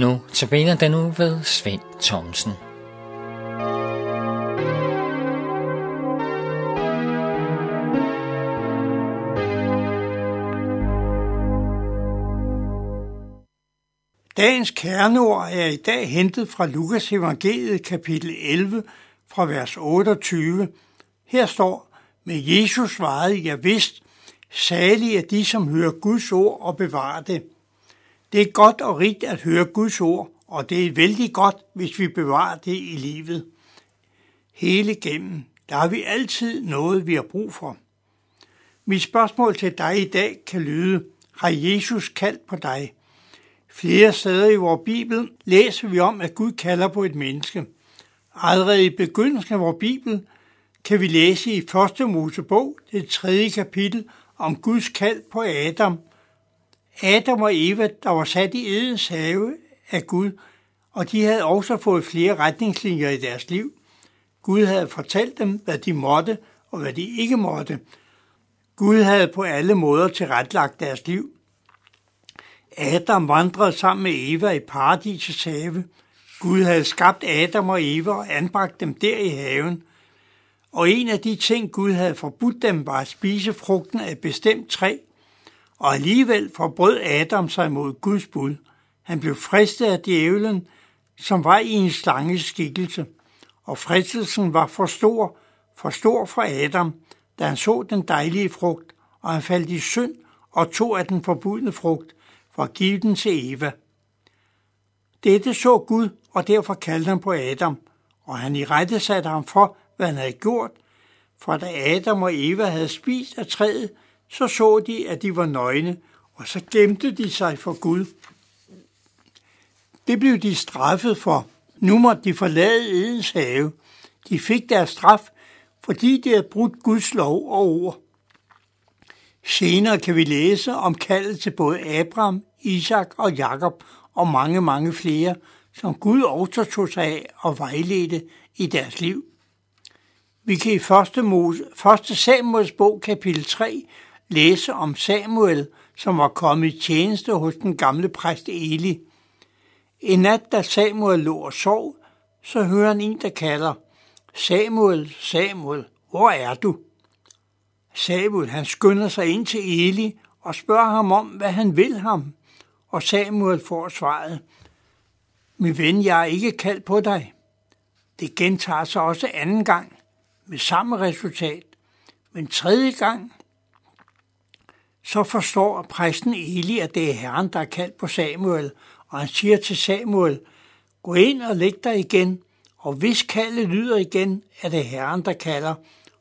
Nu tabiner den nu ved Svend Thomsen. Dagens kerneord er i dag hentet fra Lukas evangeliet kapitel 11 fra vers 28. Her står, med Jesus svarede jeg vidst, salige er de, som hører Guds ord og bevarer det. Det er godt og rigtigt at høre Guds ord, og det er vældig godt, hvis vi bevarer det i livet. Hele gennem, der har vi altid noget, vi har brug for. Mit spørgsmål til dig i dag kan lyde, har Jesus kaldt på dig? Flere steder i vores Bibel læser vi om, at Gud kalder på et menneske. Allerede i begyndelsen af vores Bibel kan vi læse i 1. Mosebog, det tredje kapitel, om Guds kald på Adam. Adam og Eva, der var sat i Edens have af Gud, og de havde også fået flere retningslinjer i deres liv. Gud havde fortalt dem, hvad de måtte og hvad de ikke måtte. Gud havde på alle måder tilretlagt deres liv. Adam vandrede sammen med Eva i paradisets have. Gud havde skabt Adam og Eva og anbragt dem der i haven. Og en af de ting, Gud havde forbudt dem, var at spise frugten af et bestemt træ. Og alligevel forbrød Adam sig mod Guds bud. Han blev fristet af djævlen, som var i en slanges skikkelse. Og fristelsen var for stor, for stor for Adam, da han så den dejlige frugt, og han faldt i synd og tog af den forbudne frugt, for at give den til Eva. Dette så Gud, og derfor kaldte han på Adam, og han i rette satte ham for, hvad han havde gjort, for da Adam og Eva havde spist af træet, så så de, at de var nøgne, og så gemte de sig for Gud. Det blev de straffet for. Nu måtte de forlade Edens have. De fik deres straf, fordi de havde brudt Guds lov og ord. Senere kan vi læse om kaldet til både Abraham, Isak og Jakob og mange, mange flere, som Gud også tog sig af og vejledte i deres liv. Vi kan i 1. Mose, 1. Samuels bog kapitel 3 læse om Samuel, som var kommet i tjeneste hos den gamle præst Eli. En nat, da Samuel lå og sov, så hører han en, der kalder, Samuel, Samuel, hvor er du? Samuel han skynder sig ind til Eli og spørger ham om, hvad han vil ham. Og Samuel får svaret, min ven, jeg er ikke kaldt på dig. Det gentager sig også anden gang med samme resultat. Men tredje gang, så forstår præsten Eli, at det er Herren, der er kaldt på Samuel, og han siger til Samuel, gå ind og læg dig igen, og hvis kaldet lyder igen, er det Herren, der kalder,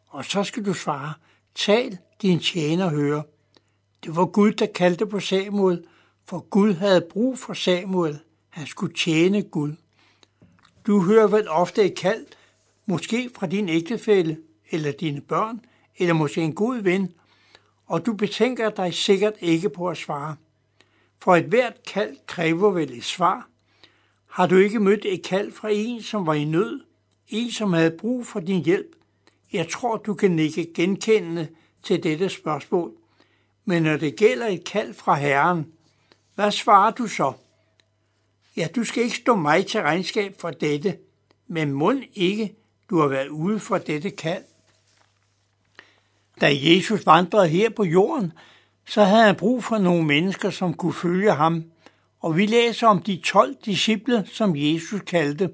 og så skal du svare, tal, din tjener hører. Det var Gud, der kaldte på Samuel, for Gud havde brug for Samuel. Han skulle tjene Gud. Du hører vel ofte et kald, måske fra din ægtefælle, eller dine børn, eller måske en god ven, og du betænker dig sikkert ikke på at svare. For et hvert kald kræver vel et svar. Har du ikke mødt et kald fra en, som var i nød, en, som havde brug for din hjælp? Jeg tror, du kan nikke genkendende til dette spørgsmål. Men når det gælder et kald fra Herren, hvad svarer du så? Ja, du skal ikke stå mig til regnskab for dette, men mund ikke, du har været ude for dette kald. Da Jesus vandrede her på jorden, så havde han brug for nogle mennesker, som kunne følge ham. Og vi læser om de 12 disciple, som Jesus kaldte.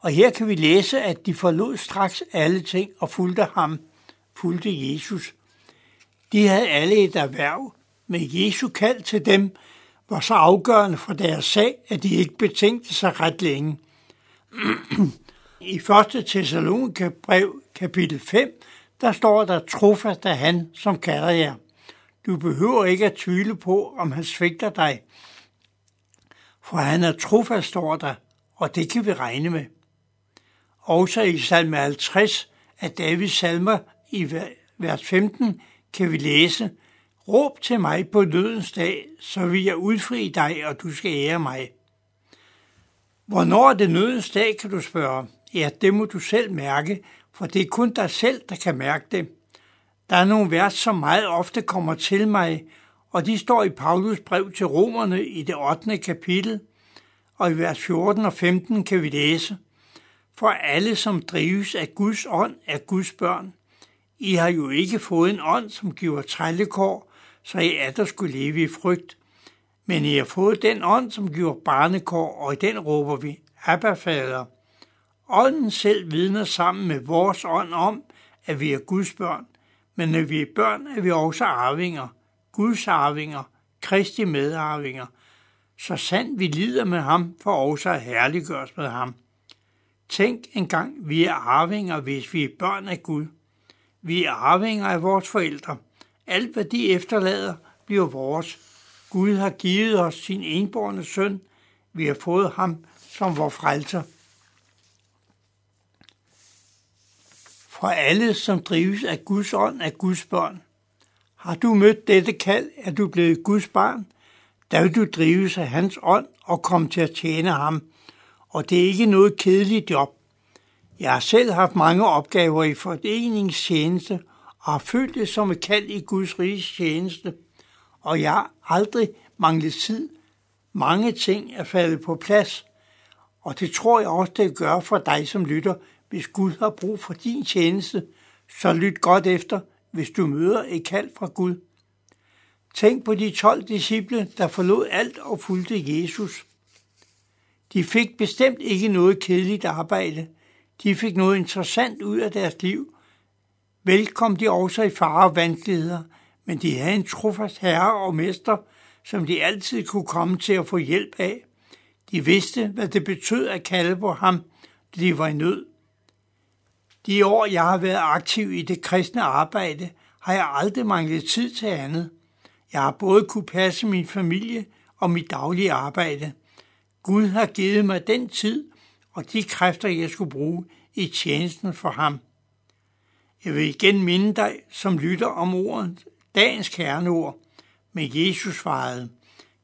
Og her kan vi læse, at de forlod straks alle ting og fulgte ham, fulgte Jesus. De havde alle et erhverv, men Jesu kald til dem var så afgørende for deres sag, at de ikke betænkte sig ret længe. I 1. Thessalonika brev kapitel 5, der står der trofast af han, som kalder jer. Du behøver ikke at tvivle på, om han svigter dig. For han er trofast, står der, og det kan vi regne med. Også i salme 50 af Davids salmer i vers 15 kan vi læse, Råb til mig på nødens dag, så vil jeg udfri dig, og du skal ære mig. Hvornår er det nødens dag, kan du spørge. Ja, det må du selv mærke, for det er kun dig selv, der kan mærke det. Der er nogle vers, som meget ofte kommer til mig, og de står i Paulus brev til romerne i det 8. kapitel. og i vers 14 og 15 kan vi læse, For alle, som drives af Guds ånd, er Guds børn. I har jo ikke fået en ånd, som giver trællekår, så I er der skulle leve i frygt. Men I har fået den ånd, som giver barnekår, og i den råber vi, Abba, Fader. Ånden selv vidner sammen med vores ånd om, at vi er Guds børn, men når vi er børn, er vi også arvinger, Guds arvinger, Kristi medarvinger, så sandt vi lider med ham, for også at herliggøres med ham. Tænk engang, vi er arvinger, hvis vi er børn af Gud. Vi er arvinger af vores forældre. Alt, hvad de efterlader, bliver vores. Gud har givet os sin enborne søn. Vi har fået ham som vor frelser. For alle, som drives af Guds ånd, af Guds børn. Har du mødt dette kald, er du blevet Guds barn, der vil du drives af hans ånd og komme til at tjene ham. Og det er ikke noget kedeligt job. Jeg har selv haft mange opgaver i foreningstjeneste og har følt det som et kald i Guds riges tjeneste. Og jeg har aldrig manglet tid. Mange ting er faldet på plads. Og det tror jeg også, det gør for dig, som lytter, hvis Gud har brug for din tjeneste. Så lyt godt efter, hvis du møder et kald fra Gud. Tænk på de 12 disciple, der forlod alt og fulgte Jesus. De fik bestemt ikke noget kedeligt arbejde. De fik noget interessant ud af deres liv. Velkom de også i fare og vanskeligheder, men de havde en trofast herre og mester, som de altid kunne komme til at få hjælp af. De vidste, hvad det betød at kalde på ham, da de var i nød. De år, jeg har været aktiv i det kristne arbejde, har jeg aldrig manglet tid til andet. Jeg har både kunne passe min familie og mit daglige arbejde. Gud har givet mig den tid og de kræfter, jeg skulle bruge i tjenesten for ham. Jeg vil igen minde dig, som lytter om ordet, dagens kerneord, med Jesus svarede,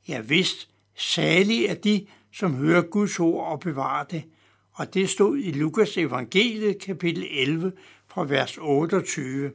Jeg vidst, salig er de, som hører Guds ord og bevarer det. Og det stod i Lukas evangeliet kapitel 11 fra vers 28.